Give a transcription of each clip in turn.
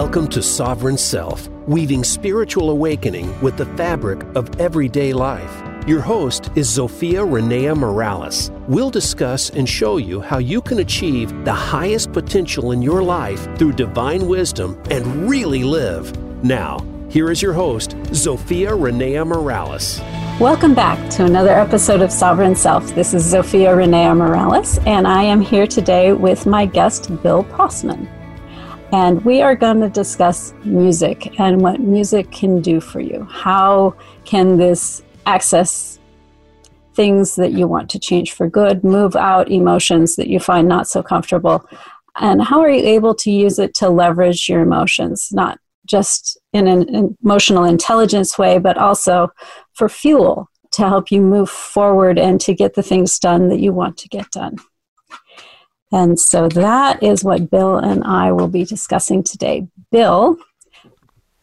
Welcome to Sovereign Self, weaving spiritual awakening with the fabric of everyday life. Your host is Zofia Renea Morales. We'll discuss and show you how you can achieve the highest potential in your life through divine wisdom and really live. Now, here is your host, Zofia Renea Morales. Welcome back to another episode of Sovereign Self. This is Zofia Renea Morales, and I am here today with my guest, Bill Protzmann. And we are going to discuss music and what music can do for you. How can this access things that you want to change for good, move out emotions that you find not so comfortable? And how are you able to use it to leverage your emotions, not just in an emotional intelligence way, but also for fuel to help you move forward and to get the things done that you want to get done? And so that is what Bill and I will be discussing today. Bill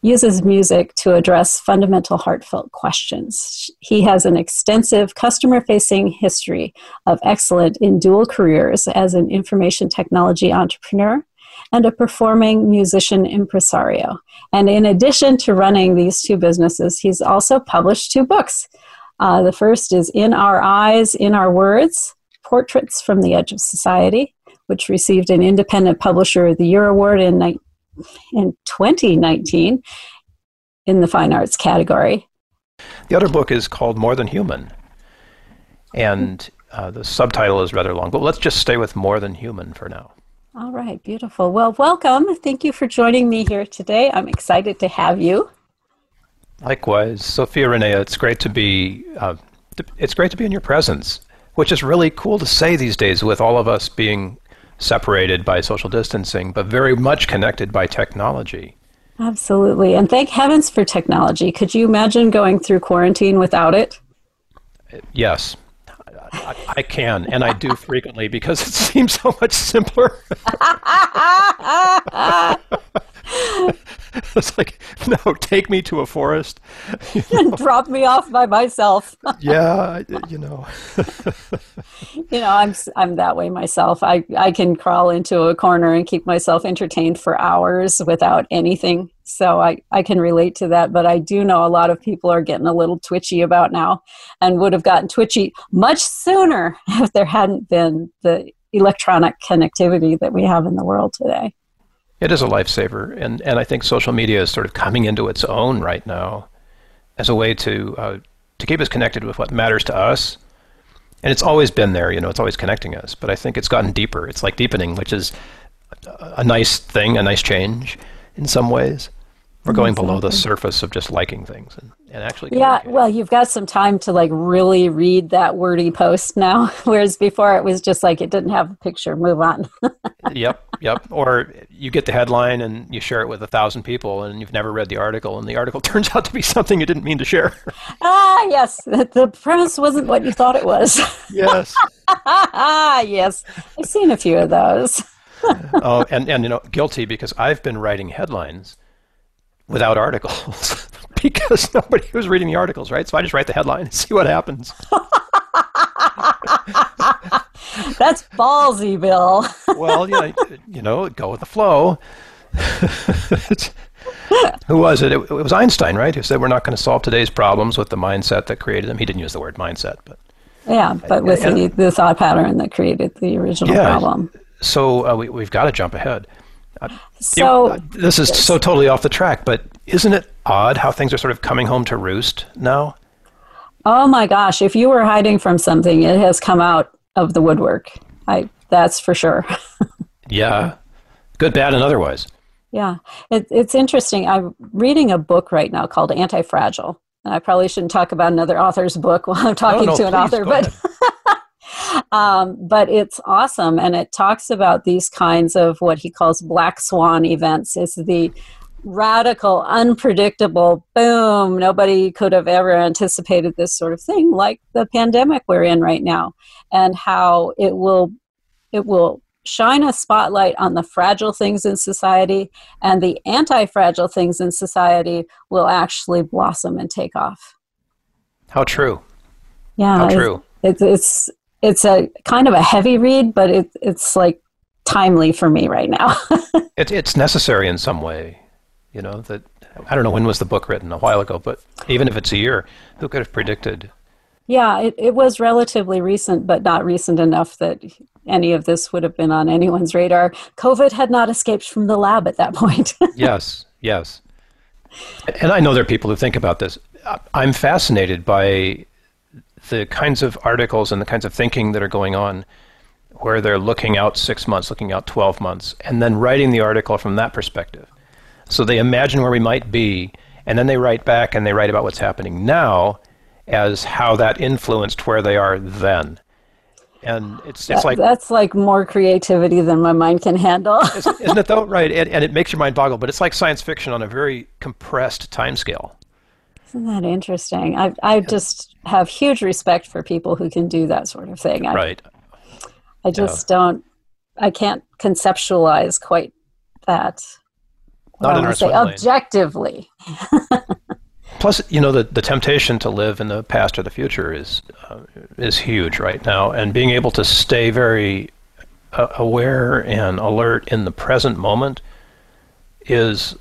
uses music to address fundamental heartfelt questions. He has an extensive customer facing history of excellent in dual careers as an information technology entrepreneur and a performing musician impresario. And in addition to running these two businesses, he's also published two books. Uh, the first is In Our Eyes, In Our Words Portraits from the Edge of Society, which received an Independent Publisher of the Year award in, in 2019 in the fine arts category. The other book is called More Than Human, and uh, the subtitle is rather long, but let's just stay with More Than Human for now. All right, beautiful. Well, welcome. Thank you for joining me here today. I'm excited to have you. Likewise, Zofia Renea. It's great to be. Uh, it's great to be in your presence, which is really cool to say these days with all of us being separated by social distancing, but very much connected by technology. Absolutely. And thank heavens for technology. Could you imagine going through quarantine without it? Yes. I, I can, and I do frequently because it seems so much simpler. it's like, no, take me to a forest. You know? Drop me off by myself. yeah, you know. you know, I'm I'm that way myself. I I can crawl into a corner and keep myself entertained for hours without anything. So I I can relate to that, but I do know a lot of people are getting a little twitchy about now and would have gotten twitchy much sooner if there hadn't been the electronic connectivity that we have in the world today. It is a lifesaver, and, and I think social media is sort of coming into its own right now as a way to uh, to keep us connected with what matters to us. And it's always been there, you know, it's always connecting us. But I think it's gotten deeper. It's like deepening, which is a, a nice thing, a nice change in some ways. We're going exactly. below the surface of just liking things and, and actually. Yeah, well, you've got some time to like really read that wordy post now, whereas before it was just like it didn't have a picture. Move on. yep, yep. Or you get the headline and you share it with a thousand people, and you've never read the article, and the article turns out to be something you didn't mean to share. ah, yes. The premise wasn't what you thought it was. yes. ah yes. I've seen a few of those. oh, and and you know, guilty because I've been writing headlines without articles because nobody was reading the articles, right? So I just write the headline and see what happens. That's ballsy, Bill. well, yeah, you know, go with the flow. Who was it? it? it? was Einstein, right? Who said we're not going to solve today's problems with the mindset that created them. He didn't use the word mindset, but yeah, but with and, the, the, thought pattern that created the original yeah, problem. So uh, we, we've got to jump ahead. Uh, so uh, this is so totally off the track, but isn't it odd how things are sort of coming home to roost now? Oh my gosh! If you were hiding from something, it has come out of the woodwork. I that's for sure. yeah, good, bad, and otherwise. Yeah, it, it's interesting. I'm reading a book right now called Anti Fragile. I probably shouldn't talk about another author's book while I'm talking no, to an author, but um, but it's awesome, and it talks about these kinds of what he calls black swan events. It's the radical, unpredictable, boom, nobody could have ever anticipated this sort of thing, like the pandemic we're in right now, and how it will it will shine a spotlight on the fragile things in society, and the anti-fragile things in society will actually blossom and take off. How true. Yeah. How true. It's, it's it's a kind of a heavy read, but it, it's like timely for me right now. it, it's necessary in some way. You know that I don't know when was the book written a while ago, but even if it's a year, who could have predicted? Yeah, it, it was relatively recent, but not recent enough that any of this would have been on anyone's radar. COVID had not escaped from the lab at that point. yes, yes. And I know there are people who think about this. I'm fascinated by the kinds of articles and the kinds of thinking that are going on where they're looking out six months, looking out 12 months, and then writing the article from that perspective. So they imagine where we might be, and then they write back and they write about what's happening now as how that influenced where they are then. And it's, it's that, like that's like more creativity than my mind can handle. isn't it though? Right, and, and it makes your mind boggle. But it's like science fiction on a very compressed time scale. Isn't that interesting? I I just have huge respect for people who can do that sort of thing. I, right. I just yeah. don't. I can't conceptualize quite that. Not in our say objectively. Plus, you know, the, the temptation to live in the past or the future is uh, is huge right now, and being able to stay very uh, aware and alert in the present moment is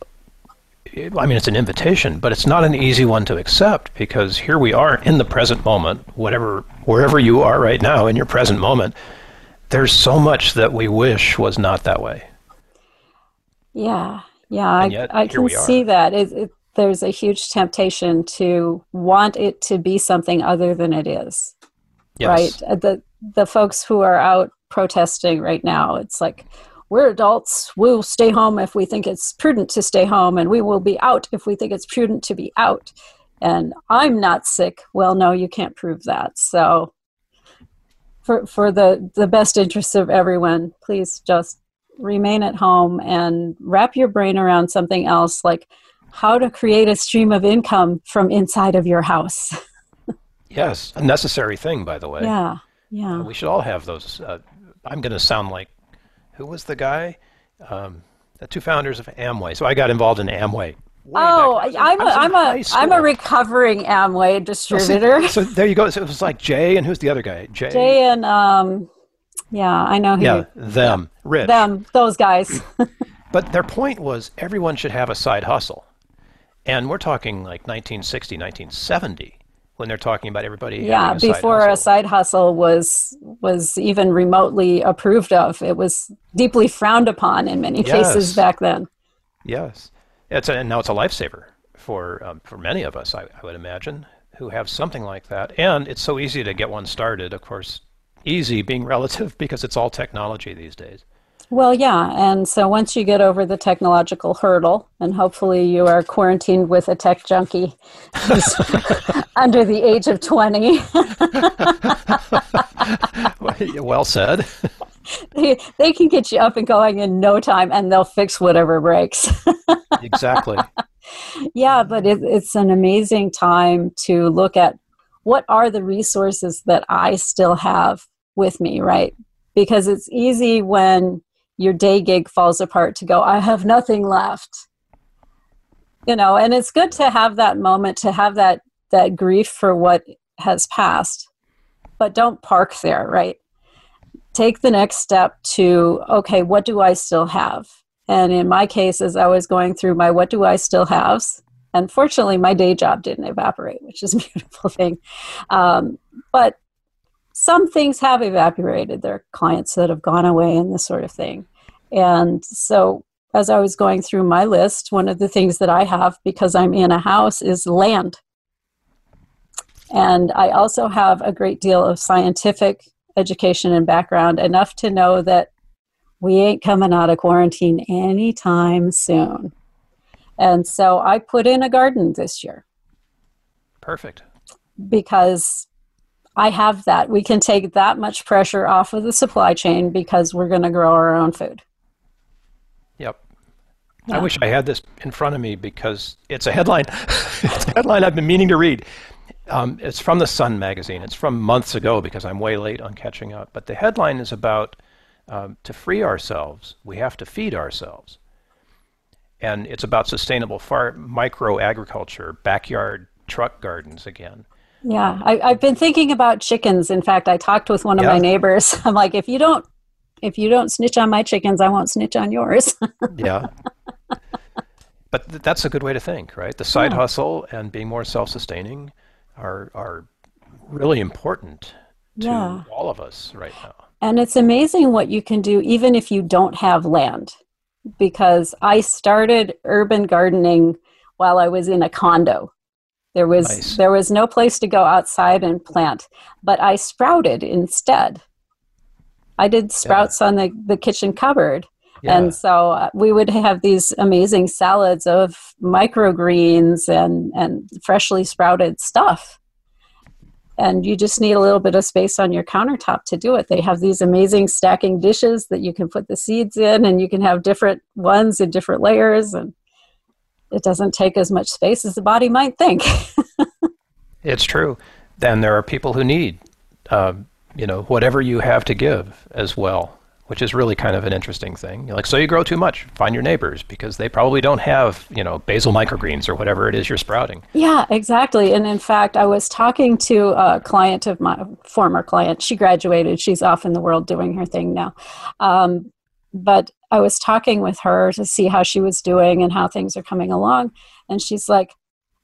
I mean, it's an invitation, but it's not an easy one to accept because here we are in the present moment, whatever, wherever you are right now in your present moment. There's so much that we wish was not that way. Yeah, yeah, I, I can see that. It, it, there's a huge temptation to want it to be something other than it is. Yes. Right? Uh, the the folks who are out protesting right now, it's like, we're adults. We'll stay home if we think it's prudent to stay home, and we will be out if we think it's prudent to be out. And I'm not sick. Well, no, you can't prove that. So, for for the the best interests of everyone, please just remain at home and wrap your brain around something else, like how to create a stream of income from inside of your house. yes, a necessary thing, by the way. Yeah, yeah. We should all have those. Uh, I'm going to sound like who was the guy? Um, the two founders of Amway. So I got involved in Amway. Oh, I'm a, I'm a, I'm a recovering Amway distributor. So, so, there you go. So it was like Jay and who's the other guy? Jay. Jay and um, yeah, I know who. Yeah, them, yeah. Rich. Them, those guys. but their point was everyone should have a side hustle, and we're talking like 1960, 1970 when they're talking about everybody. Yeah, a before a side hustle was was even remotely approved of, it was deeply frowned upon in many yes. cases back then. Yes, it's a, and now it's a lifesaver for um, for many of us, I, I would imagine, who have something like that. And it's so easy to get one started. Of course, easy being relative because it's all technology these days. Well, yeah. And so once you get over the technological hurdle, and hopefully you are quarantined with a tech junkie who's under the age of 20. well said. They, they can get you up and going in no time and they'll fix whatever breaks. exactly. Yeah, but it, it's an amazing time to look at what are the resources that I still have with me, right? Because it's easy when your day gig falls apart to go, I have nothing left. You know, and it's good to have that moment, to have that that grief for what has passed. But don't park there, right? Take the next step to, okay, what do I still have? And in my case, as I was going through my what do I still have, unfortunately, my day job didn't evaporate, which is a beautiful thing. Um, but some things have evaporated. There are clients that have gone away and this sort of thing. And so, as I was going through my list, one of the things that I have because I'm in a house is land. And I also have a great deal of scientific education and background, enough to know that we ain't coming out of quarantine anytime soon. And so I put in a garden this year. Perfect. Because I have that. We can take that much pressure off of the supply chain because we're going to grow our own food. Yep. Yeah. I wish I had this in front of me because it's a headline. it's a headline I've been meaning to read. Um, it's from the Sun magazine. It's from months ago because I'm way late on catching up. But the headline is about um, to free ourselves, we have to feed ourselves. And it's about sustainable far- micro agriculture, backyard truck gardens again. Yeah, I, have been thinking about chickens. In fact, I talked with one of yeah. my neighbors. I'm like, if you don't, if you don't snitch on my chickens, I won't snitch on yours. yeah. but th- that's a good way to think, right? The side yeah. hustle and being more self-sustaining are are really important to yeah. all of us right now. And it's amazing what you can do even if you don't have land. Because I started urban gardening while I was in a condo. There was nice. there was no place to go outside and plant, but I sprouted instead. I did sprouts yeah. on the, the kitchen cupboard. Yeah. And so uh, we would have these amazing salads of microgreens and, and freshly sprouted stuff. And you just need a little bit of space on your countertop to do it. They have these amazing stacking dishes that you can put the seeds in, and you can have different ones in different layers. And it doesn't take as much space as the body might think. it's true. Then there are people who need, uh, you know, whatever you have to give as well, which is really kind of an interesting thing. Like, so you grow too much, find your neighbors because they probably don't have, you know, basil microgreens or whatever it is you're sprouting. Yeah, exactly. And in fact, I was talking to a client of my former client. She graduated. She's off in the world doing her thing now. Um, but I was talking with her to see how she was doing and how things are coming along. And she's like,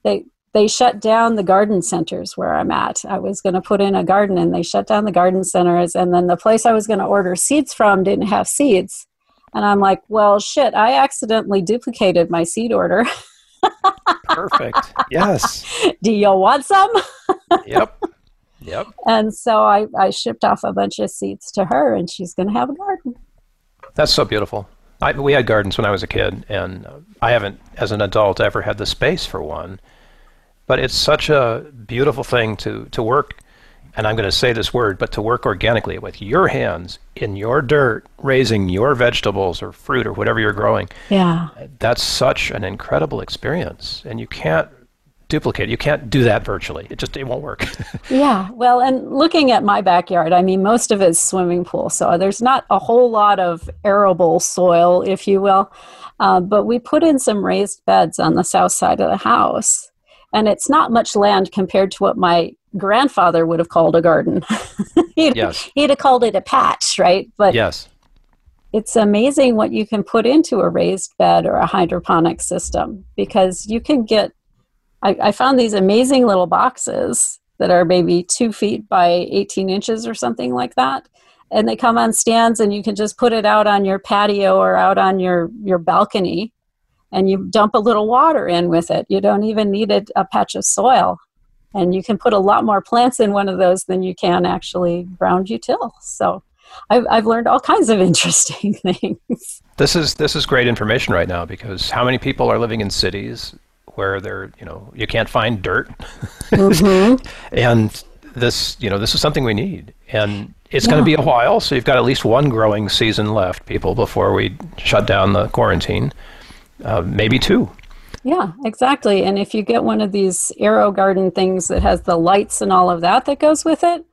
they, they shut down the garden centers where I'm at. I was going to put in a garden and they shut down the garden centers. And then the place I was going to order seeds from didn't have seeds. And I'm like, well, shit, I accidentally duplicated my seed order. Perfect. Yes. Do you want some? yep. Yep. And so I, I shipped off a bunch of seeds to her, and she's going to have a garden. That's so beautiful. I, we had gardens when I was a kid, and uh, I haven't, as an adult, ever had the space for one. But it's such a beautiful thing to, to work, and I'm going to say this word, but to work organically with your hands in your dirt, raising your vegetables or fruit or whatever you're growing. Yeah. That's such an incredible experience, and you can't duplicate. You can't do that virtually. It just it won't work. yeah. Well, and looking at my backyard, I mean, most of it's swimming pool, so there's not a whole lot of arable soil, if you will. Uh, but we put in some raised beds on the south side of the house, and it's not much land compared to what my grandfather would have called a garden. he'd, yes. he'd have called it a patch, right? But yes. It's amazing what you can put into a raised bed or a hydroponic system because you can get I, I found these amazing little boxes that are maybe two feet by 18 inches or something like that. And they come on stands and you can just put it out on your patio or out on your your balcony and you dump a little water in with it. You don't even need a, a patch of soil. And you can put a lot more plants in one of those than you can actually ground you till so I've, I've learned all kinds of interesting things. This is this is great information right now because how many people are living in cities where there, you know, you can't find dirt. Mm-hmm. and this, you know, this is something we need. And it's yeah. going to be a while, so you've got at least one growing season left, people, before we shut down the quarantine. Uh, maybe two. Yeah, exactly. And if you get one of these AeroGarden things that has the lights and all of that that goes with it,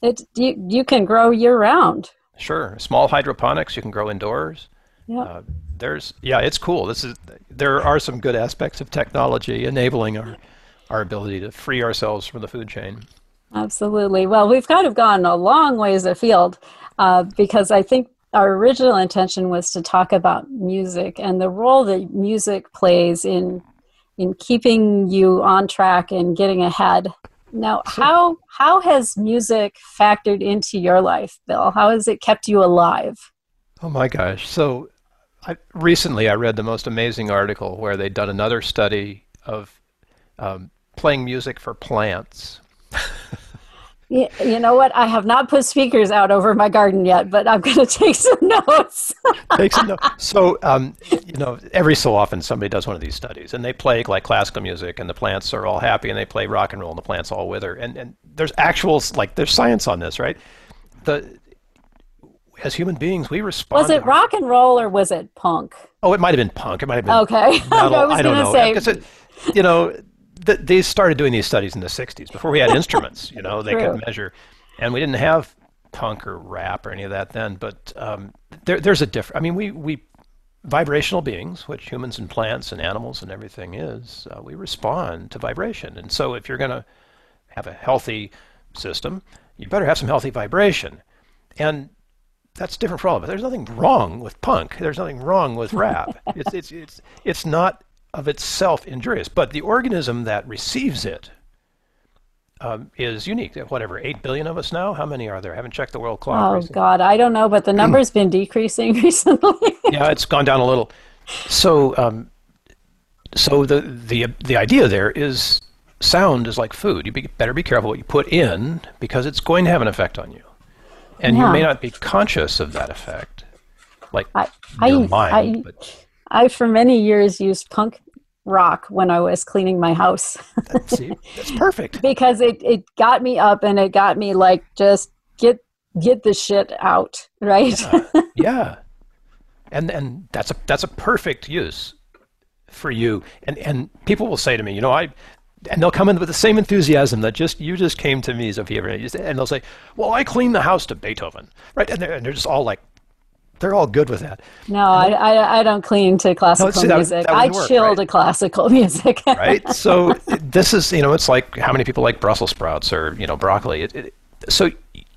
it you, you can grow year round. Sure. Small hydroponics, you can grow indoors. Yeah. Uh, there's yeah, it's cool. This is there are some good aspects of technology enabling our our ability to free ourselves from the food chain. Absolutely. Well, we've kind of gone a long ways afield uh, because I think our original intention was to talk about music and the role that music plays in in keeping you on track and getting ahead. Now, how how has music factored into your life, Bill? How has it kept you alive? Oh my gosh! So I, recently, I read the most amazing article where they'd done another study of um, playing music for plants. you, you know what? I have not put speakers out over my garden yet, but I'm going to take some notes. take some notes. So, um, you know, every so often somebody does one of these studies, and they play like classical music, and the plants are all happy, and they play rock and roll, and the plants all wither. And and there's actual like there's science on this, right? The as human beings, we respond. Was it rock and roll or was it punk? Oh, it might have been punk. It might have been okay. Metal. I, was I don't know. Say... It, you know, th- they started doing these studies in the '60s before we had instruments. You know, they True. could measure, and we didn't have punk or rap or any of that then. But um, there, there's a difference. I mean, we we vibrational beings, which humans and plants and animals and everything is, uh, we respond to vibration. And so, if you're going to have a healthy system, you better have some healthy vibration. And that's different for all of us. There's nothing wrong with punk. There's nothing wrong with rap. it's it's it's it's not of itself injurious, but the organism that receives it um, is unique. Whatever, eight billion of us now. How many are there? I haven't checked the world clock. Oh recently. God, I don't know, but the number's been decreasing recently. yeah, it's gone down a little. So, um, so the the the idea there is sound is like food. You be, better be careful what you put in because it's going to have an effect on you, and yeah. you may not be conscious of that effect, like I, your I, mind. I, but. I, for many years, used punk rock when I was cleaning my house. See, that's perfect. because it, it got me up and it got me like just get get the shit out, right? yeah. yeah. And and that's a that's a perfect use for you. And and people will say to me, you know, I and they'll come in with the same enthusiasm that just you just came to me, Zofia, and they'll say, "Well, I clean the house to Beethoven," right? And they're, and they're just all like, they're all good with that. No, I, I, I, don't clean to classical no, music. That, that I work, chill right? to classical music. right. So this is, you know, it's like how many people like Brussels sprouts or you know broccoli. It, it, so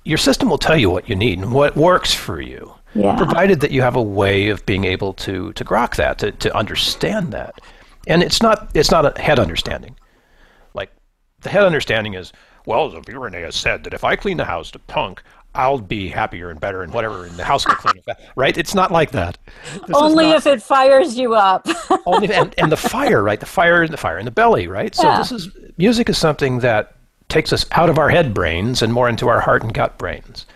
your system will tell you what you need and what works for you, yeah. provided that you have a way of being able to to grok that, to to understand that. And it's not it's not a head understanding. Like the head understanding is, well, as Renee has said that if I clean the house to punk, I'll be happier and better and whatever, and the house will clean it. Right? It's not like that. This only not, if it fires you up. only and, and the fire, right? The fire, the fire in the belly, right? So yeah. this is music is something that takes us out of our head brains and more into our heart and gut brains.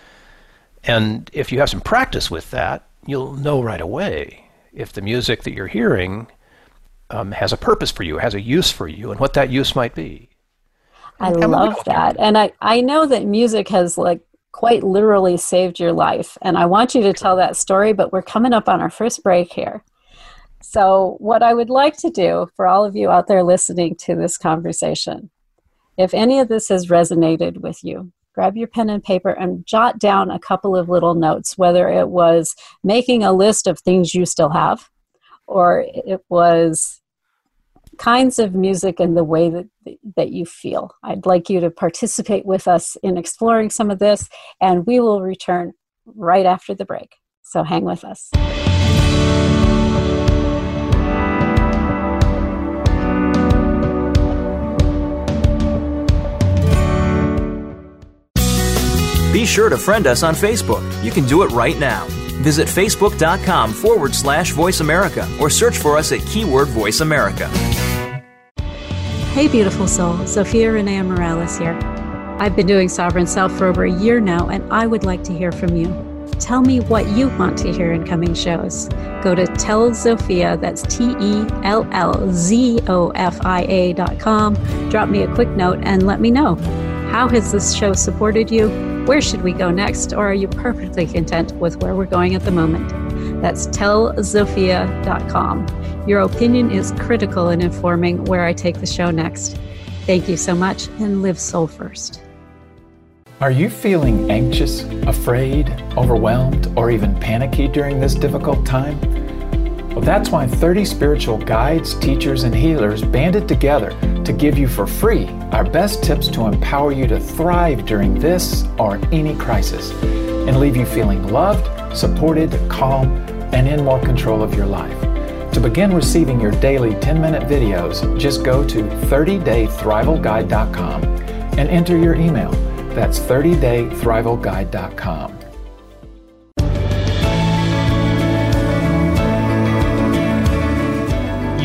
And if you have some practice with that, you'll know right away if the music that you're hearing um, has a purpose for you, has a use for you, and what that use might be. I love that. And I, I know that music has like quite literally saved your life. And I want you to tell that story, but we're coming up on our first break here. So, what I would like to do for all of you out there listening to this conversation, if any of this has resonated with you, grab your pen and paper and jot down a couple of little notes, whether it was making a list of things you still have, or it was kinds of music and the way that that you feel. I'd like you to participate with us in exploring some of this and we will return right after the break. So hang with us. Be sure to friend us on Facebook. You can do it right now. Visit facebook.com forward slash voice America or search for us at keyword voice America. Hey, beautiful soul. Zofia Renea Morales here. I've been doing Sovereign Self for over a year now, and I would like to hear from you. Tell me what you want to hear in coming shows. Go to Tell Zofia, that's T E L L Z O F I A dot com. Drop me a quick note and let me know. How has this show supported you? Where should we go next? Or are you perfectly content with where we're going at the moment? That's tellzofia.com. Your opinion is critical in informing where I take the show next. Thank you so much and live soul first. Are you feeling anxious, afraid, overwhelmed, or even panicky during this difficult time? Well, that's why 30 spiritual guides, teachers, and healers banded together to give you for free our best tips to empower you to thrive during this or any crisis and leave you feeling loved, supported, calm, and in more control of your life. To begin receiving your daily 10 minute videos, just go to 30daythrivalguide.com and enter your email. That's 30daythrivalguide.com.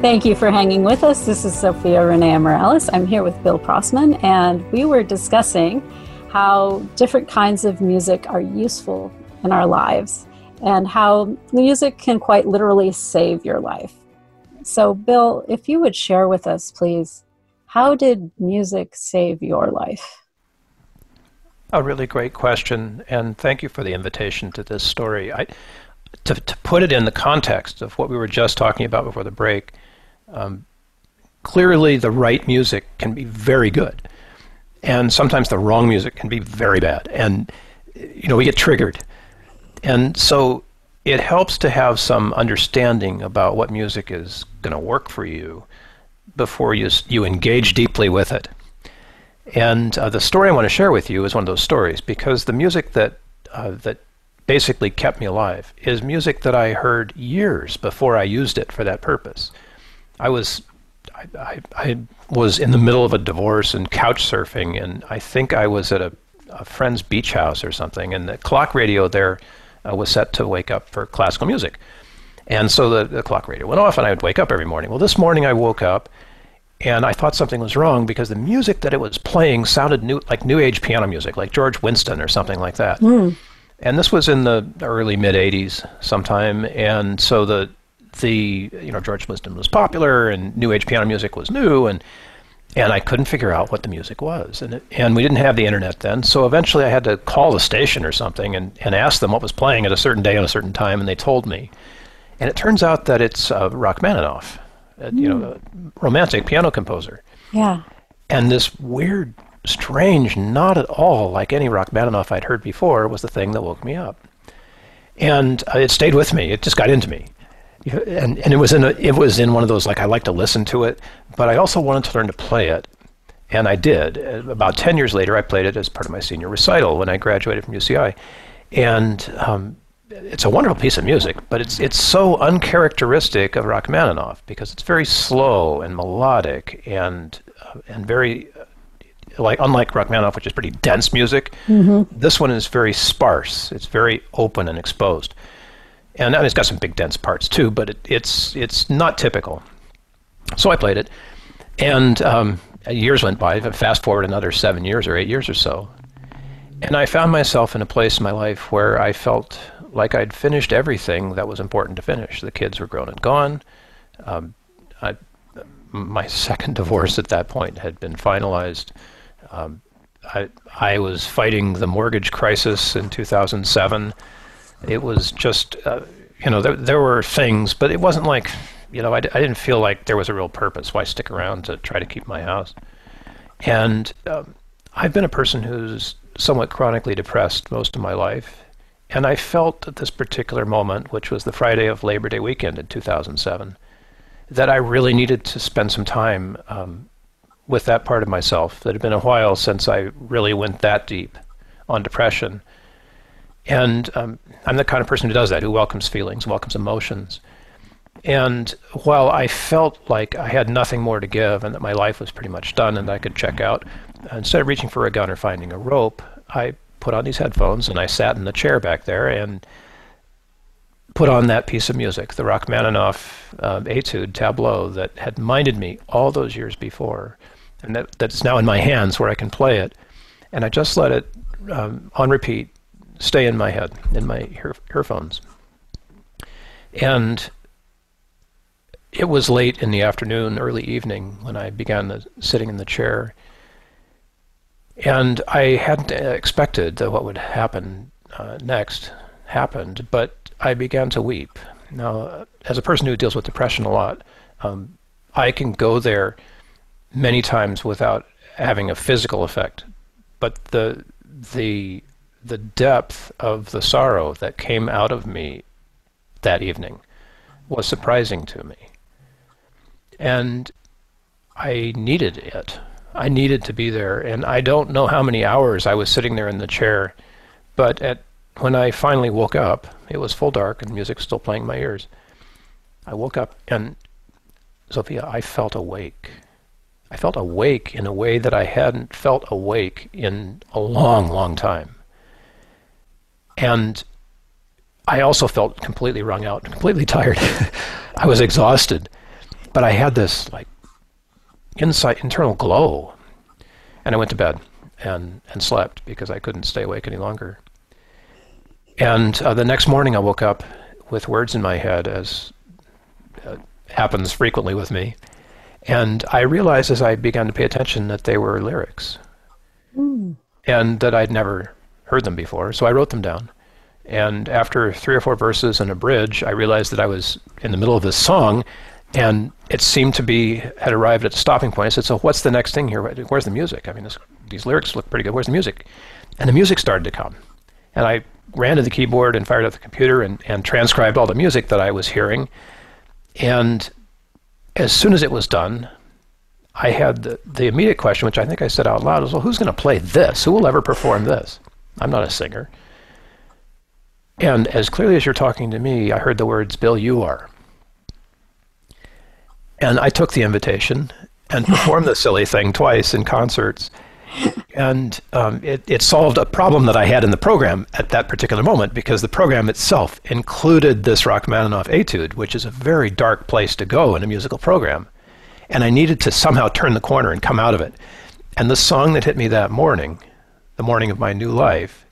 Thank you for hanging with us. This is Zofia Renea Morales. I'm here with Bill Protzmann, and we were discussing how different kinds of music are useful in our lives and how music can quite literally save your life. So, Bill, if you would share with us, please, how did music save your life? A really great question, and thank you for the invitation to this story. I, to, to put it in the context of what we were just talking about before the break, Um, clearly, the right music can be very good, and sometimes the wrong music can be very bad. And you know, we get triggered, and so it helps to have some understanding about what music is going to work for you before you you engage deeply with it. And uh, the story I want to share with you is one of those stories because the music that uh, that basically kept me alive is music that I heard years before I used it for that purpose. I was I, I, I was in the middle of a divorce and couch surfing, and I think I was at a, a friend's beach house or something, and the clock radio there uh, was set to wake up for classical music. And so the, the clock radio went off, and I would wake up every morning. Well, this morning I woke up and I thought something was wrong because the music that it was playing sounded new, like new age piano music, like George Winston or something like that. Mm. And this was in the early mid '80s, sometime. And so the the you know George Winston was popular, and new age piano music was new, and and I couldn't figure out what the music was, and it, and we didn't have the internet then. So eventually, I had to call the station or something and and ask them what was playing at a certain day on a certain time, and they told me. And it turns out that it's uh, Rachmaninoff uh, you know, mm. romantic piano composer. Yeah. And this weird, strange, not at all like any Rachmaninoff I'd heard before was the thing that woke me up. And uh, it stayed with me. It just got into me. And, and it was in a, it was in one of those like I like to listen to it, but I also wanted to learn to play it, and I did. Uh, about ten years later, I played it as part of my senior recital when I graduated from UCI, and um, it's a wonderful piece of music, but it's it's so uncharacteristic of Rachmaninoff because it's very slow and melodic and uh, and very uh, like unlike Rachmaninoff, which is pretty dense music. Mm-hmm. This one is very sparse. It's very open and exposed, and, and it's got some big dense parts too. But it, it's it's not typical. So I played it, and um, years went by. Fast forward another seven years or eight years or so, and I found myself in a place in my life where I felt like I'd finished everything that was important to finish. The kids were grown and gone. Um, I, my second divorce at that point had been finalized. Um, I, I was fighting the mortgage crisis in 2007. It was just, uh, you know, there, there were things, but it wasn't like, you know, I, I didn't feel like there was a real purpose. Why stick around to try to keep my house? And um, I've been a person who's somewhat chronically depressed most of my life. And I felt at this particular moment, which was the Friday of Labor Day weekend in 2007, that I really needed to spend some time um, with that part of myself. That had been a while since I really went that deep on depression. And um, I'm the kind of person who does that, who welcomes feelings, welcomes emotions. And while I felt like I had nothing more to give and that my life was pretty much done and I could check out, instead of reaching for a gun or finding a rope, I put on these headphones and I sat in the chair back there and put on that piece of music, the Rachmaninoff uh, etude tableau that had minded me all those years before, and that, that's now in my hands where I can play it. And I just let it um, on repeat stay in my head, in my ear- earphones. And it was late in the afternoon, early evening, when I began the, sitting in the chair and I hadn't expected that what would happen uh, next happened, but I began to weep. Now, as a person who deals with depression a lot, um, I can go there many times without having a physical effect, but the the the depth of the sorrow that came out of me that evening was surprising to me, and I needed it. I needed to be there, and I don't know how many hours I was sitting there in the chair, but at when I finally woke up, it was full dark and music still playing in my ears. I woke up and Zofia, I felt awake. I felt awake in a way that I hadn't felt awake in a long, long time. And I also felt completely wrung out, completely tired. I was exhausted, but I had this like insight, internal glow. And I went to bed and, and slept because I couldn't stay awake any longer. And uh, the next morning I woke up with words in my head, as uh, happens frequently with me. And I realized as I began to pay attention that they were lyrics mm. and that I'd never heard them before. So I wrote them down. And after three or four verses and a bridge, I realized that I was in the middle of this song and it seemed to be had arrived at a stopping point. I said, "So what's the next thing here? Where's the music? I mean, this, these lyrics look pretty good. Where's the music?" And the music started to come, and I ran to the keyboard and fired up the computer and, and transcribed all the music that I was hearing. And as soon as it was done, I had the, the immediate question, which I think I said out loud, was, "Well, who's going to play this? Who will ever perform this?" I'm not a singer. And as clearly as you're talking to me, I heard the words, Bill, you are. And I took the invitation and performed the silly thing twice in concerts. And um, it, it solved a problem that I had in the program at that particular moment because the program itself included this Rachmaninoff etude, which is a very dark place to go in a musical program. And I needed to somehow turn the corner and come out of it. And the song that hit me that morning, the morning of my new life,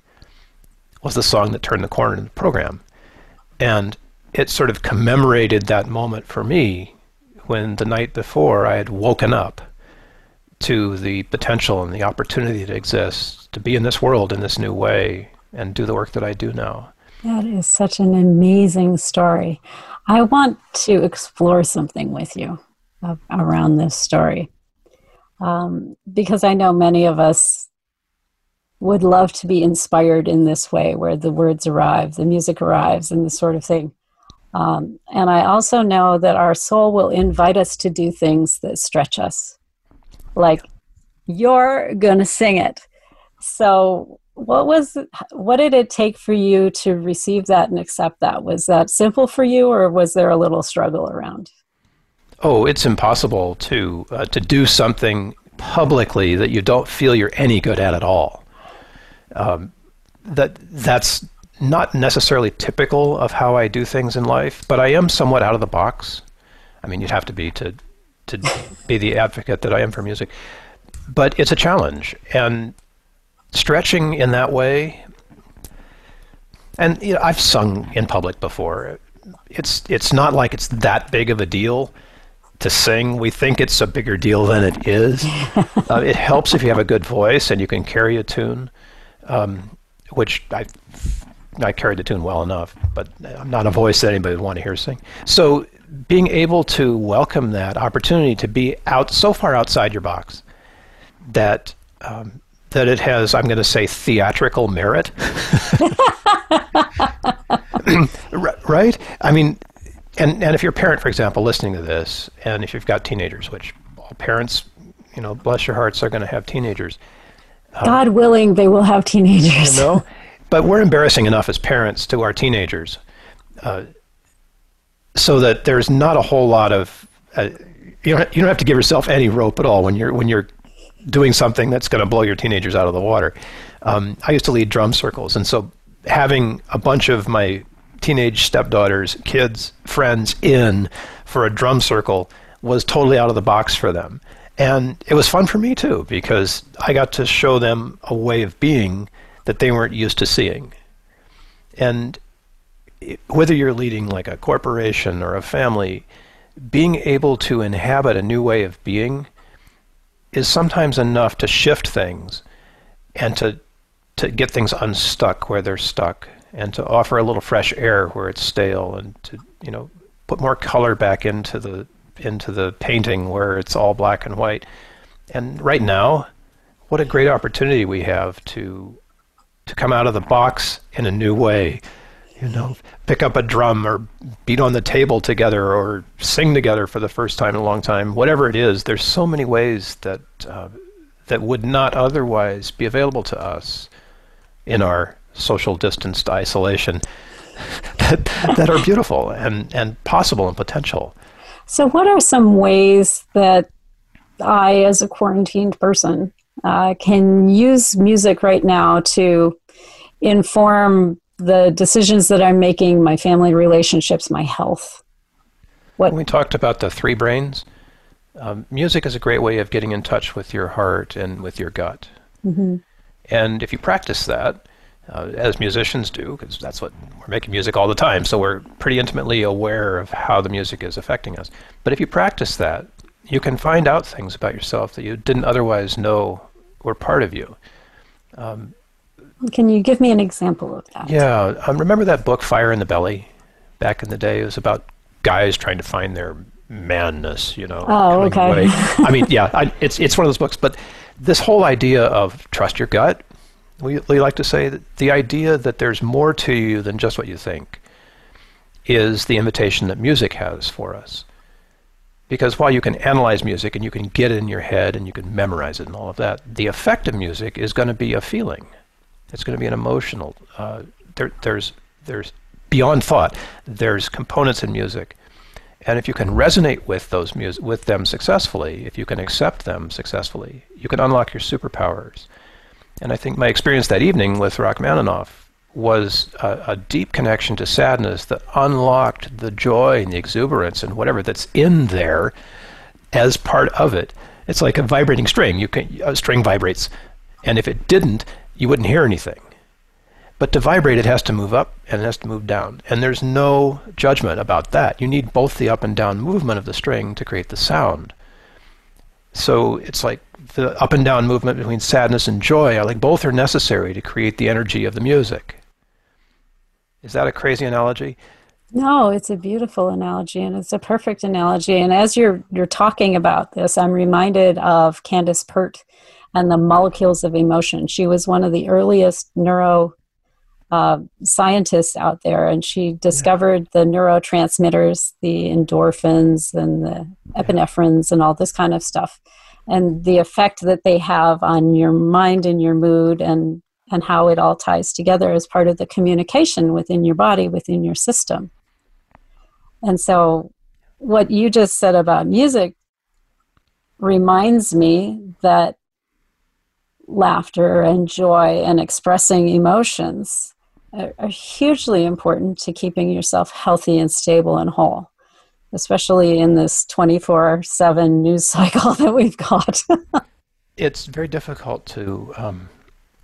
was the song that turned the corner in the program. And it sort of commemorated that moment for me when the night before I had woken up to the potential and the opportunity that exists to be in this world in this new way and do the work that I do now. That is such an amazing story. I want to explore something with you around this story um, because I know many of us would love to be inspired in this way where the words arrive, the music arrives, and this sort of thing. Um, and I also know that our soul will invite us to do things that stretch us. Like, you're going to sing it. So, what was what did it take for you to receive that and accept that? Was that simple for you, or was there a little struggle around? Oh, it's impossible to uh, to do something publicly that you don't feel you're any good at at all. Um, that that's not necessarily typical of how I do things in life, but I am somewhat out of the box. I mean, you'd have to be to to be the advocate that I am for music, but it's a challenge and stretching in that way. And you know, I've sung in public before. It's it's not like it's that big of a deal to sing. We think it's a bigger deal than it is. uh, it helps if you have a good voice and you can carry a tune, um, which I I carried the tune well enough, but I'm not a voice that anybody would want to hear sing. So being able to welcome that opportunity to be out so far outside your box that um, that it has, I'm going to say, theatrical merit. right? I mean, and and if you're a parent, for example, listening to this, and if you've got teenagers, which all parents, you know, bless your hearts, are going to have teenagers. God willing, they will have teenagers. You know, but we're embarrassing enough as parents to our teenagers, uh, so that there's not a whole lot of uh, you don't you don't have to give yourself any rope at all when you're when you're doing something that's going to blow your teenagers out of the water. Um, I used to lead drum circles, and so having a bunch of my teenage stepdaughters, kids, friends in for a drum circle was totally out of the box for them. And it was fun for me too, because I got to show them a way of being that they weren't used to seeing. And whether you're leading like a corporation or a family, being able to inhabit a new way of being is sometimes enough to shift things and to to get things unstuck where they're stuck and to offer a little fresh air where it's stale and to you know put more color back into the into the painting where it's all black and white and right now what a great opportunity we have to to come out of the box in a new way. You know, pick up a drum or beat on the table together or sing together for the first time in a long time. Whatever it is, there's so many ways that uh, that would not otherwise be available to us in our social distanced isolation that, that are beautiful and, and possible and potential. So, what are some ways that I, as a quarantined person, uh, can use music right now to inform the decisions that I'm making, my family relationships, my health. What when we talked about the three brains, um, music is a great way of getting in touch with your heart and with your gut. Mm-hmm. And if you practice that, uh, as musicians do, because that's what we're making music all the time, so we're pretty intimately aware of how the music is affecting us. But if you practice that, you can find out things about yourself that you didn't otherwise know were part of you. Um, can you give me an example of that? Yeah, um, remember that book Fire in the Belly? Back in the day, it was about guys trying to find their manness, you know. Oh, okay. I mean, yeah, I, it's it's one of those books. But this whole idea of trust your gut, we, we like to say that the idea that there's more to you than just what you think, is the invitation that music has for us. Because while you can analyze music and you can get it in your head and you can memorize it and all of that, the effect of music is going to be a feeling. It's going to be an emotional. Uh, there, there's there's beyond thought. There's components in music and if you can resonate with those mus- with them successfully, if you can accept them successfully, you can unlock your superpowers. And I think my experience that evening with Rachmaninoff was a, a, deep connection to sadness that unlocked the joy and the exuberance and whatever that's in there as part of it. It's like a vibrating string. You can a string vibrates, and if it didn't, you wouldn't hear anything. But to vibrate, it has to move up and it has to move down. And there's no judgment about that. You need both the up and down movement of the string to create the sound. So it's like the up and down movement between sadness and joy, like both are necessary to create the energy of the music. Is that a crazy analogy? No, it's a beautiful analogy and it's a perfect analogy. And as you're you're talking about this, I'm reminded of Candace Pert and the molecules of emotion. She was one of the earliest neuro uh, scientists out there, and she discovered yeah. the neurotransmitters, the endorphins and the epinephrines, and all this kind of stuff, and the effect that they have on your mind and your mood, and and how it all ties together as part of the communication within your body, within your system. And so, what you just said about music reminds me that laughter and joy and expressing emotions are, hugely important to keeping yourself healthy and stable and whole especially in this 24 7 news cycle that we've got. it's very difficult to, um,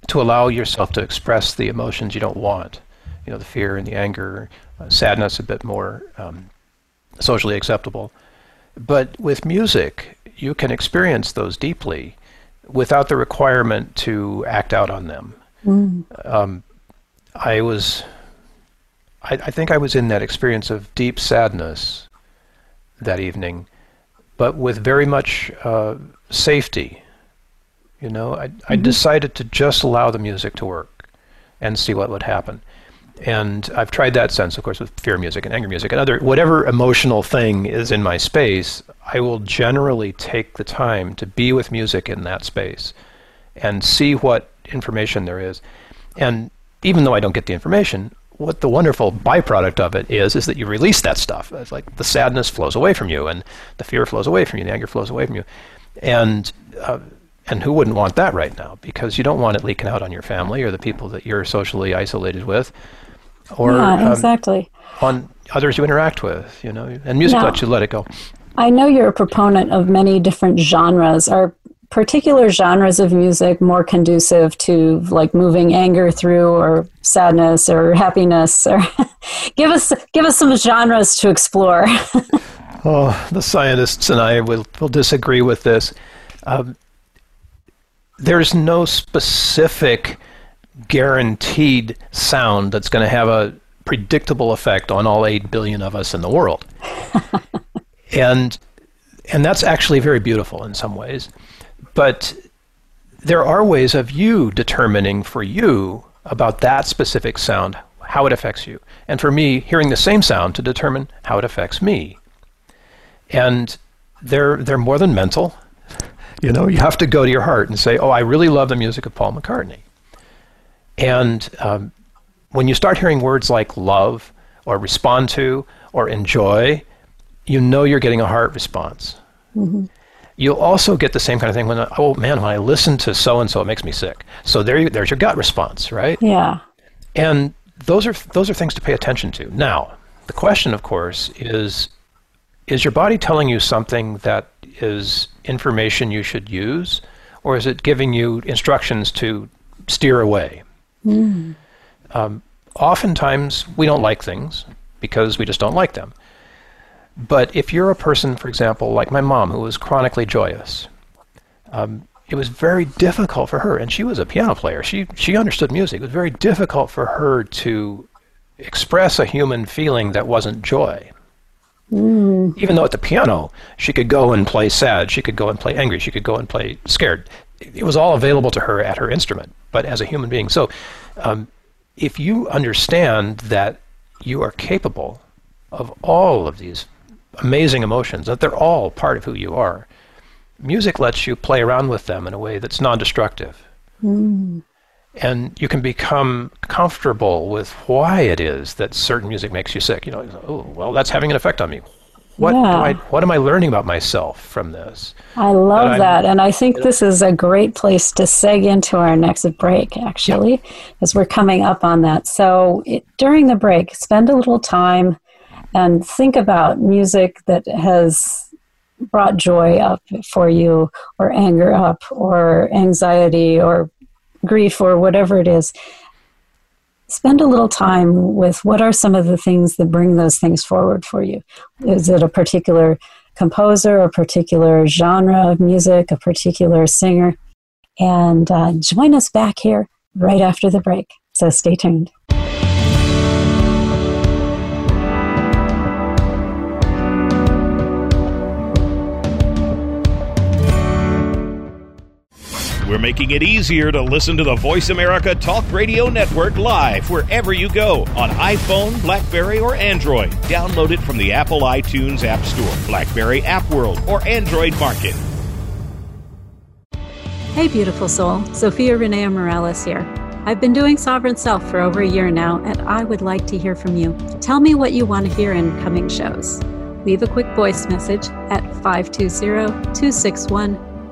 to allow yourself to express the emotions you don't want. You know, the fear and the anger, uh, sadness, a bit more um, socially acceptable. But with music, you can experience those deeply without the requirement to act out on them. Mm. Um, I was, I, I think I was in that experience of deep sadness that evening, but with very much uh, safety. You know, I, mm-hmm. I decided to just allow the music to work and see what would happen. And I've tried that sense, of course, with fear music and anger music and other whatever emotional thing is in my space. I will generally take the time to be with music in that space and see what information there is. And even though I don't get the information, what the wonderful byproduct of it is is that you release that stuff. It's like the sadness flows away from you, and the fear flows away from you, the anger flows away from you, and uh, and who wouldn't want that right now? Because you don't want it leaking out on your family or the people that you're socially isolated with, or yeah, um, exactly um, on others you interact with. You know, and music now, lets you let it go. I know you're a proponent of many different genres. Are particular genres of music more conducive to like moving anger through or sadness or happiness or give us give us some genres to explore. Oh the scientists and i will, will disagree with this. Um, there's no specific guaranteed sound that's going to have a predictable effect on all 8 billion of us in the world. And and that's actually very beautiful in some ways but there are ways of you determining for you about that specific sound how it affects you. And for me, hearing the same sound to determine how it affects me. And they're they're more than mental. You know, you have to go to your heart and say, "Oh, I really love the music of Paul McCartney." And um, when you start hearing words like love or respond to or enjoy, you know you're getting a heart response. Mm-hmm. You'll also get the same kind of thing when, oh man, when I listen to so and so, it makes me sick. So there, you, there's your gut response, right? Yeah. And those are those are things to pay attention to. Now, the question, of course, is: Is your body telling you something that is information you should use, or is it giving you instructions to steer away? Mm. Um, oftentimes, we don't like things because we just don't like them. But if you're a person, for example, like my mom, who was chronically joyous, um, it was very difficult for her, and she was a piano player. She she understood music. It was very difficult for her to express a human feeling that wasn't joy. Mm. Even though at the piano, she could go and play sad, she could go and play angry, she could go and play scared. It was all available to her at her instrument, but as a human being. So, um, if you understand that you are capable of all of these amazing emotions, that they're all part of who you are, music lets you play around with them in a way that's non destructive. Mm. And you can become comfortable with why it is that certain music makes you sick. You know, oh, well, that's having an effect on me. What, yeah. I, what am I learning about myself from this? I love that. that. And I think this is a great place to seg into our next break, actually, yeah. as we're coming up on that. So it, during the break, spend a little time and think about music that has brought joy up for you, or anger up, or anxiety, or grief, or whatever it is spend a little time with what are some of the things that bring those things forward for you. Is it a particular composer, a particular genre of music, a particular singer? And uh, join us back here right after the break. So stay tuned. We're making it easier to listen to the Voice America Talk Radio Network live wherever you go on iPhone, Blackberry, or Android. Download it from the Apple iTunes App Store, Blackberry App World, or Android Market. Hey, beautiful soul. Zofia Renea Morales here. I've been doing Sovereign Self for over a year now, and I would like to hear from you. Tell me what you want to hear in coming shows. Leave a quick voice message at 520 261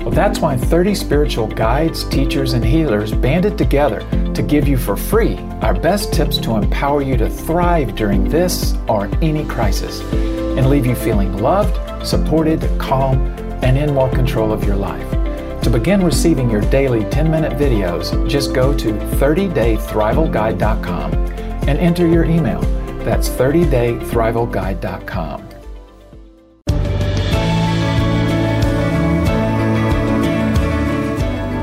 Well, that's why 30 spiritual guides, teachers, and healers banded together to give you for free our best tips to empower you to thrive during this or any crisis and leave you feeling loved, supported, calm, and in more control of your life. To begin receiving your daily 10 minute videos, just go to 30daythrivalguide.com and enter your email. That's 30daythrivalguide.com.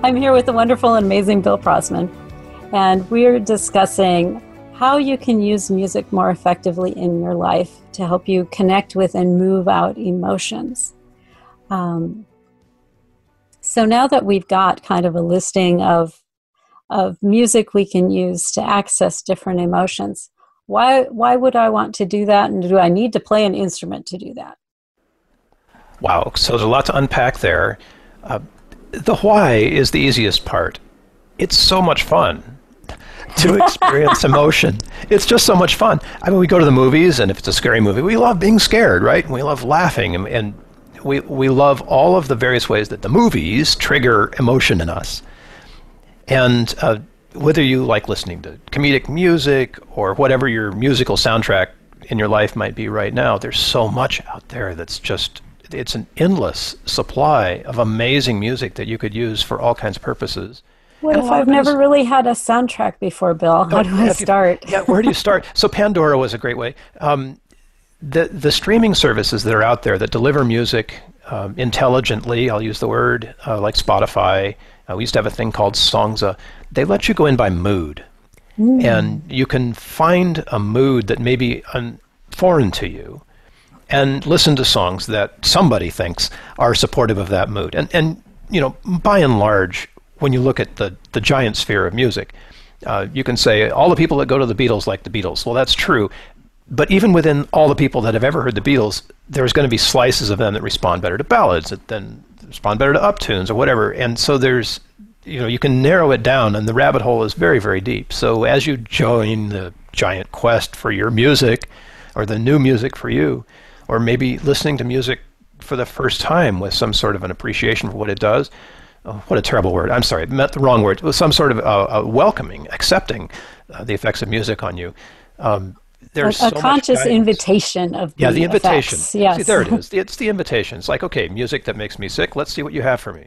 I'm here with the wonderful and amazing Bill Protzmann, and we're discussing how you can use music more effectively in your life to help you connect with and move out emotions. Um, so now that we've got kind of a listing of of music we can use to access different emotions, why why would I want to do that, and do I need to play an instrument to do that? Wow, so there's a lot to unpack there. Uh, the why is the easiest part. It's so much fun to experience emotion. It's just so much fun. I mean, we go to the movies, and if it's a scary movie, we love being scared, right? And we love laughing, and, and we we love all of the various ways that the movies trigger emotion in us. And uh, whether you like listening to comedic music or whatever your musical soundtrack in your life might be right now, there's so much out there that's just it's an endless supply of amazing music that you could use for all kinds of purposes. Well, I've never really had a soundtrack before, Bill. How do I start? yeah, where do you start? So Pandora was a great way. Um, the the streaming services that are out there that deliver music um, intelligently, I'll use the word uh, like Spotify. Uh, we used to have a thing called Songza. They let you go in by mood, mm. and you can find a mood that may be un- foreign to you, and listen to songs that somebody thinks are supportive of that mood. And and you know, by and large, when you look at the the giant sphere of music, uh, you can say all the people that go to the Beatles like the Beatles. Well, that's true. But even within all the people that have ever heard the Beatles, there's going to be slices of them that respond better to ballads, that then respond better to uptunes or whatever. And so there's, you know, you can narrow it down, and the rabbit hole is very, very deep. So as you join the giant quest for your music, or the new music for you, or maybe listening to music for the first time with some sort of an appreciation for what it does. Oh, what a terrible word. I'm sorry, I meant the wrong word. With some sort of uh, welcoming, accepting uh, the effects of music on you. Um, there's a, a so conscious invitation of the yeah the invitation effects. yes see, there it is it's the invitation it's like okay music that makes me sick let's see what you have for me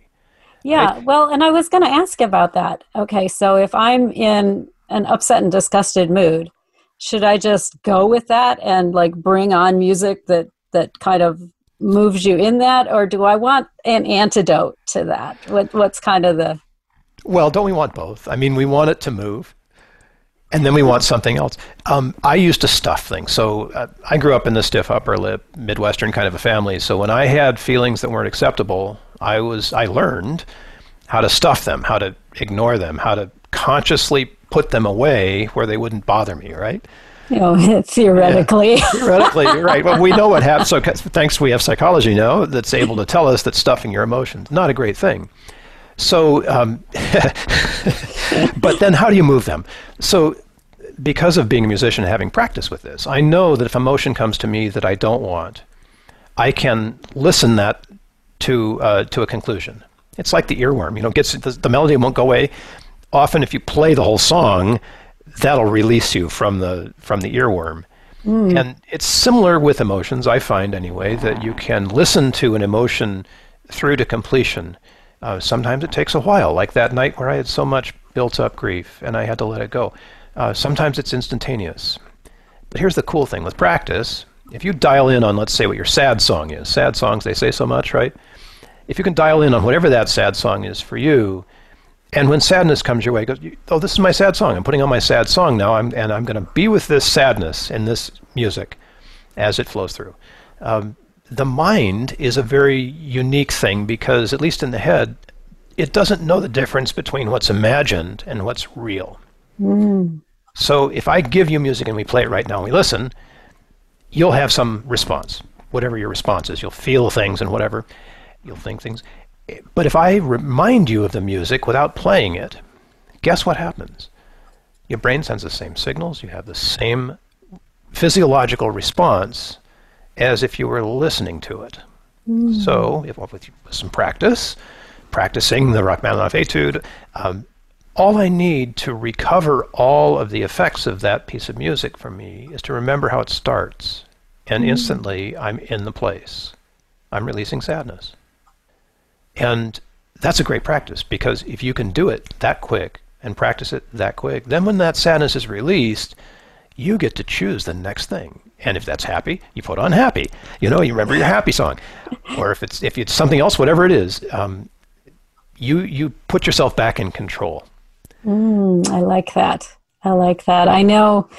yeah right? well and i was going to ask about that okay so if i'm in an upset and disgusted mood should i just go with that and like bring on music that that kind of moves you in that or do i want an antidote to that what, what's kind of the well don't we want both i mean we want it to move and then we want something else. Um, I used to stuff things. So uh, I grew up in the stiff upper lip, Midwestern kind of a family. So when I had feelings that weren't acceptable, I was I learned how to stuff them, how to ignore them, how to consciously put them away where they wouldn't bother me. Right? You know, theoretically. Yeah, theoretically, you're right. Well, we know what happens. So thanks, we have psychology now that's able to tell us that stuffing your emotions not a great thing. So, um, but then how do you move them? So, because of being a musician and having practice with this, I know that if emotion comes to me that I don't want, I can listen that to uh, to a conclusion. It's like the earworm, you know, gets the, the melody won't go away. Often, if you play the whole song, that'll release you from the from the earworm. Mm. And it's similar with emotions, I find anyway, that you can listen to an emotion through to completion uh, sometimes it takes a while, like that night where I had so much built up grief and I had to let it go. Uh, sometimes it's instantaneous. But here's the cool thing with practice if you dial in on, let's say, what your sad song is, sad songs, they say so much, right? If you can dial in on whatever that sad song is for you, and when sadness comes your way, go, oh, this is my sad song. I'm putting on my sad song now, I'm, and I'm going to be with this sadness in this music as it flows through. Um, the mind is a very unique thing because, at least in the head, it doesn't know the difference between what's imagined and what's real. Mm. So if I give you music and we play it right now and we listen, you'll have some response, whatever your response is. You'll feel things and whatever. You'll think things. But if I remind you of the music without playing it, guess what happens? Your brain sends the same signals. You have the same physiological response as if you were listening to it. Mm. So, if, with some practice, practicing the Rachmaninoff etude, um, all I need to recover all of the effects of that piece of music for me is to remember how it starts. And mm. instantly, I'm in the place. I'm releasing sadness. And that's a great practice because if you can do it that quick and practice it that quick, then when that sadness is released, you get to choose the next thing. And if that's happy, you put on happy. You know, you remember your happy song. Or if it's if it's something else, whatever it is, um, you you put yourself back in control. Mm, I like that. I like that. I know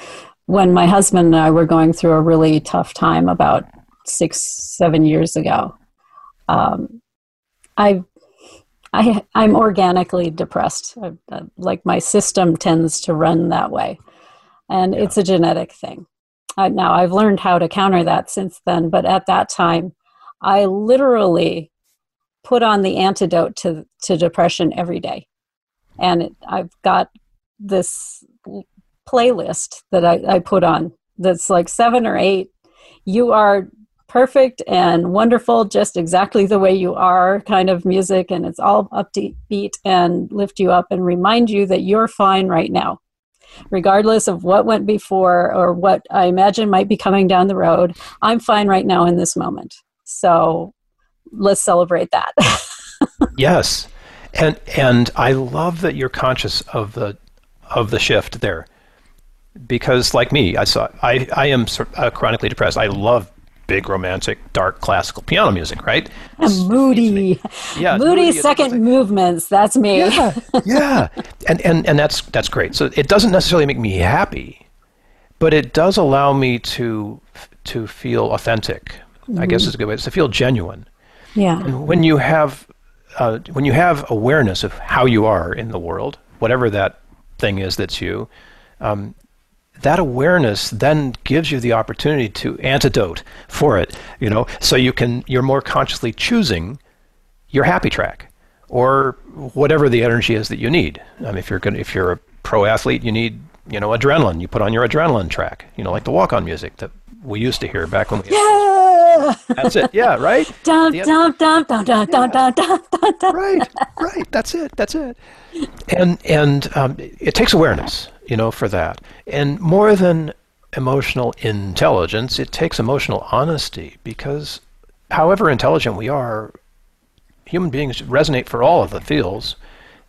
when my husband and I were going through a really tough time about six, seven years ago. Um, I, I, I'm organically depressed. I, I, like my system tends to run that way, and yeah. it's a genetic thing. Uh, now I've learned how to counter that since then, but at that time, I literally put on the antidote to to depression every day, and it, I've got this playlist that I, I put on that's like seven or eight. You are perfect and wonderful, just exactly the way you are, kind of music, and it's all upbeat and lift you up and remind you that you're fine right now regardless of what went before or what I imagine might be coming down the road. I'm fine right now in this moment. So let's celebrate that. yes. And and I love that you're conscious of the of the shift there. Because like me, I saw I I am uh, chronically depressed. I love big romantic dark classical piano music right? Moody. yeah moody, moody second movements that's me. Yeah, yeah. And, and and that's that's great. So it doesn't necessarily make me happy but it does allow me to to feel authentic mm-hmm. i guess mm-hmm. is a good way to feel genuine. Yeah. And when you have uh, when you have awareness of how you are in the world whatever that thing is that's you um, that awareness then gives you the opportunity to antidote for it, you know, so you can you're more consciously choosing your happy track or whatever the energy is that you need. I mean, if you're going if you're a pro athlete, you need you know adrenaline. You put on your adrenaline track, you know, like the walk on music that we used to hear back when we. Yeah. That's it. Yeah. Right. Dum, dum, dum, dum, dum, dum, dum, dum. Right. Right. That's it. That's it. And and um, it takes awareness, you know, for that, and more than emotional intelligence, it takes emotional honesty because, however intelligent we are, human beings resonate for all of the fields.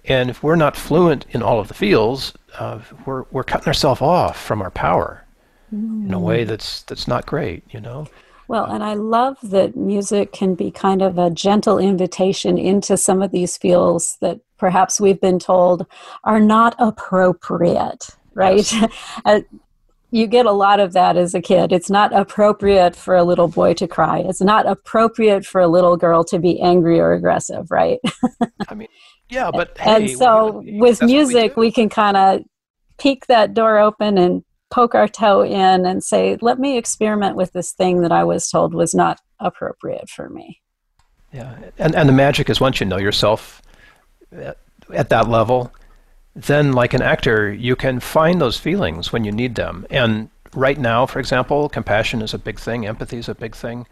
And if we're not fluent in all of the fields, uh, we're, we're cutting ourselves off from our power mm. in a way that's, that's not great, you know? Well, and I love that music can be kind of a gentle invitation into some of these fields that perhaps we've been told are not appropriate, right? Uh, you get a lot of that as a kid. It's not appropriate for a little boy to cry. It's not appropriate for a little girl to be angry or aggressive, right? I mean, yeah, but hey, and so with music, we, we can kind of peek that door open and poke our toe in and say, let me experiment with this thing that I was told was not appropriate for me. Yeah, and and the magic is once you know yourself at, at that level, then like an actor, you can find those feelings when you need them. And right now, for example, compassion is a big thing, empathy is a big thing.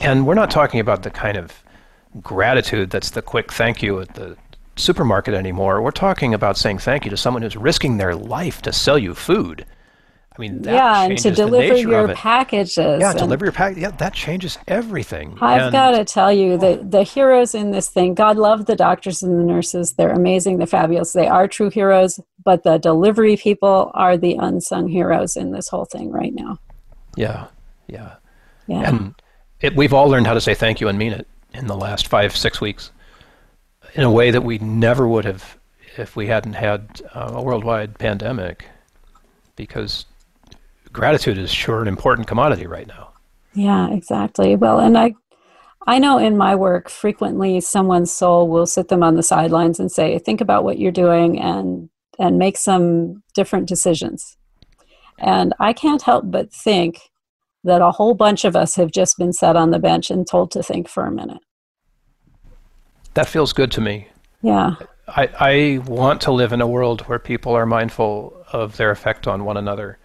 And we're not talking about the kind of gratitude that's the quick thank you at the supermarket anymore. We're talking about saying thank you to someone who's risking their life to sell you food. I mean, yeah, and to deliver your packages. Yeah, deliver your package. Yeah, that changes everything. I've got to tell you, the the heroes in this thing. God love the doctors and the nurses. They're amazing. They're fabulous. They are true heroes. But the delivery people are the unsung heroes in this whole thing right now. Yeah, yeah, yeah. And it, we've all learned how to say thank you and mean it in the last five, six weeks, in a way that we never would have if we hadn't had uh, a worldwide pandemic, because gratitude is sure an important commodity right now. Yeah, exactly. Well, and I I know in my work frequently someone's soul will sit them on the sidelines and say, "Think about what you're doing and and make some different decisions." And I can't help but think that a whole bunch of us have just been set on the bench and told to think for a minute. That feels good to me. Yeah. I, I want to live in a world where people are mindful of their effect on one another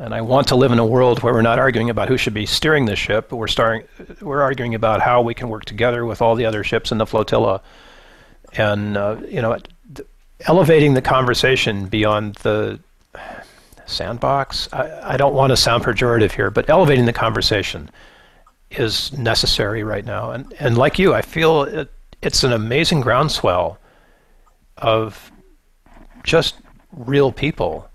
and I want to live in a world where we're not arguing about who should be steering the ship, but we're starting, we're arguing about how we can work together with all the other ships in the flotilla, and uh, you know, elevating the conversation beyond the sandbox. I, I don't want to sound pejorative here, but elevating the conversation is necessary right now. And and like you, I feel it, it's an amazing groundswell of just real people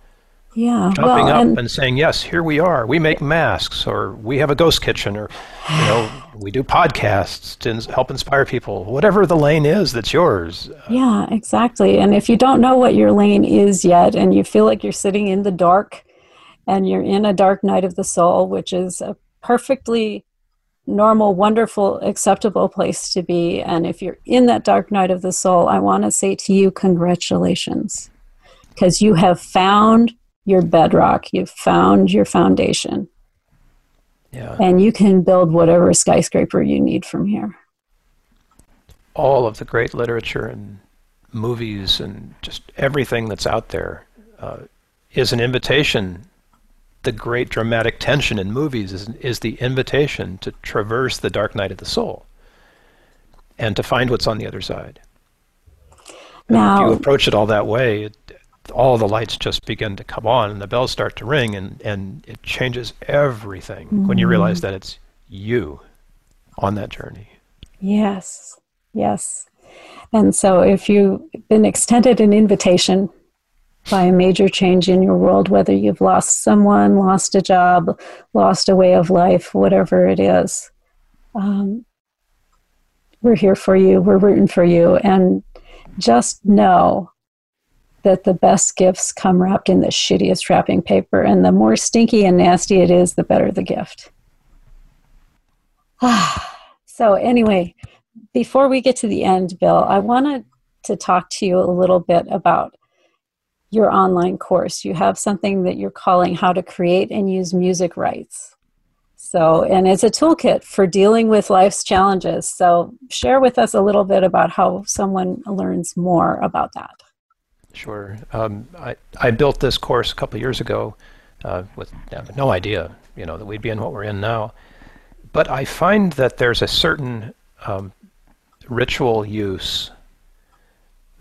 yeah jumping well, up and, and, saying yes here we are. We make masks or we have a ghost kitchen or you know we do podcasts to help inspire people. Whatever the lane is that's yours. Yeah exactly. And if you don't know what your lane is yet and you feel like you're sitting in the dark and you're in a dark night of the soul which is a perfectly normal wonderful acceptable place to be. And if you're in that dark night of the soul i want to say to you congratulations. Because you have found your bedrock. You've found your foundation. Yeah. And you can build whatever skyscraper you need from here. All of the great literature and movies and just everything that's out there uh, is an invitation. The great dramatic tension in movies is, is the invitation to traverse the dark night of the soul and to find what's on the other side. Now, if you approach it all that way, it, all the lights just begin to come on and the bells start to ring and, and it changes everything mm-hmm. when you realize that it's you on that journey. Yes, yes. And so if you've been extended an invitation by a major change in your world, whether you've lost someone, lost a job, lost a way of life, whatever it is, um, we're here for you, we're rooting for you. And just know that the best gifts come wrapped in the shittiest wrapping paper, and the more stinky and nasty it is, the better the gift. so, anyway, before we get to the end, Bill, I wanted to talk to you a little bit about your online course. You have something that you're calling How to Create and Use Music Rites. So, and it's a toolkit for dealing with life's challenges. So, share with us a little bit about how someone learns more about that. Sure. Um, I, I built this course a couple years ago uh, with no idea, you know, that we'd be in what we're in now. But I find that there's a certain um, ritual use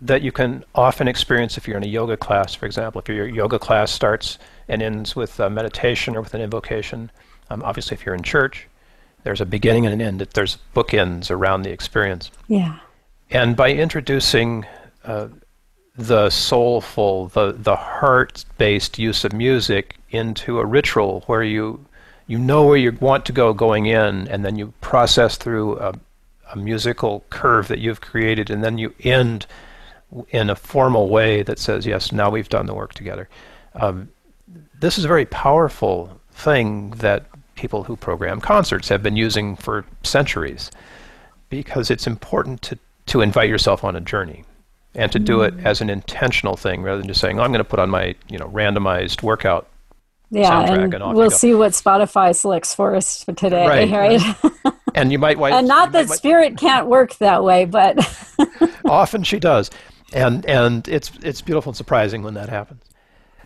that you can often experience if you're in a yoga class, for example. If your yoga class starts and ends with meditation or with an invocation, um, obviously, if you're in church, there's a beginning and an end. There's bookends around the experience. Yeah. And by introducing uh, the soulful, the the heart-based use of music into a ritual where you you know where you want to go going in, and then you process through a, a musical curve that you've created, and then you end in a formal way that says, "Yes, now we've done the work together." Um, this is a very powerful thing that people who program concerts have been using for centuries because it's important to, to invite yourself on a journey and to do it as an intentional thing rather than just saying, oh, I'm going to put on my you know randomized workout yeah, and, and we'll see what Spotify selects for us for today, right? right? and you might, and not that might, spirit can't work that way, but often she does, and and it's it's beautiful and surprising when that happens.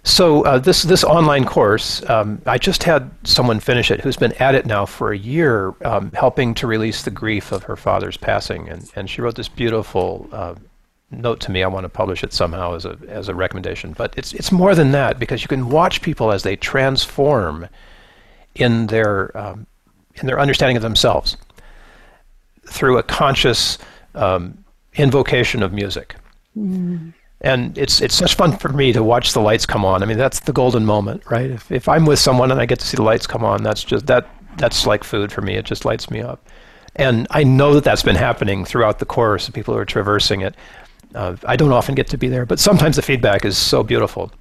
So uh, this this online course, um, I just had someone finish it who's been at it now for a year, um, helping to release the grief of her father's passing, and and she wrote this beautiful. Uh, note to me. I want to publish it somehow as a as a recommendation. But it's it's more than that because you can watch people as they transform in their um, in their understanding of themselves through a conscious um, invocation of music. Mm and it's it's such fun for me to watch the lights come on. I mean, that's the golden moment, right? If if I'm with someone and I get to see the lights come on, that's just that that's like food for me. It just lights me up. And I know that that's been happening throughout the course. Of people who are traversing it. Uh, I don't often get to be there, but sometimes the feedback is so beautiful.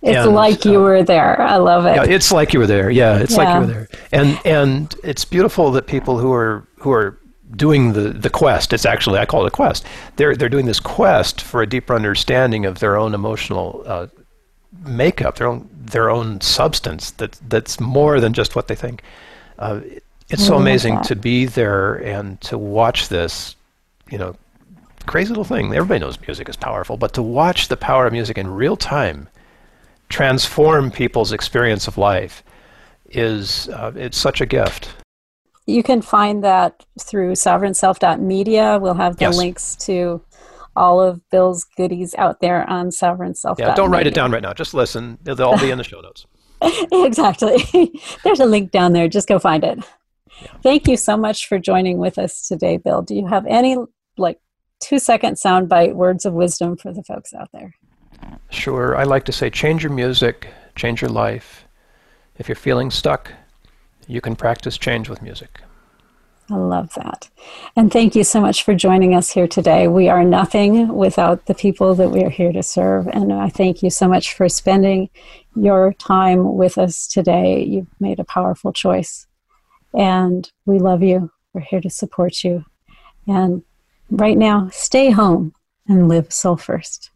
It's and, like you uh, were there. I love it. Yeah, it's like you were there. Yeah, it's yeah. like you were there. And and it's beautiful that people who are who are doing the, the quest. It's actually I call it a quest. They're they're doing this quest for a deeper understanding of their own emotional uh, makeup, their own their own substance. That that's more than just what they think. Uh, it's so amazing to be there and to watch this. You know, crazy little thing. Everybody knows music is powerful, but to watch the power of music in real time transform people's experience of life is uh, it's such a gift. You can find that through sovereignself.media. We'll have the yes. links to all of Bill's goodies out there on sovereignself. Yeah, don't write it down right now. Just listen. They'll all be in the show notes. exactly. There's a link down there. Just go find it. Yeah. Thank you so much for joining with us today, Bill. Do you have any like two second soundbite words of wisdom for the folks out there? Sure. I like to say change your music, change your life. If you're feeling stuck, you can practice change with music. I love that. And thank you so much for joining us here today. We are nothing without the people that we are here to serve. And I thank you so much for spending your time with us today. You've made a powerful choice. And we love you. We're here to support you. And right now, stay home and live soul first.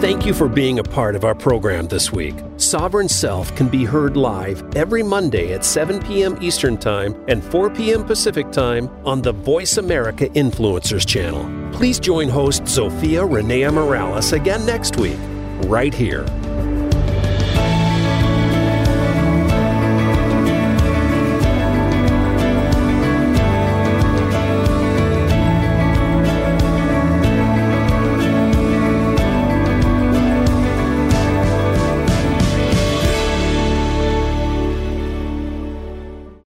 Thank you for being a part of our program this week. Sovereign Self can be heard live every Monday at 7 p.m. Eastern Time and 4 p.m. Pacific Time on the Voice America Influencers channel. Please join host Zofia Renea Morales again next week, right here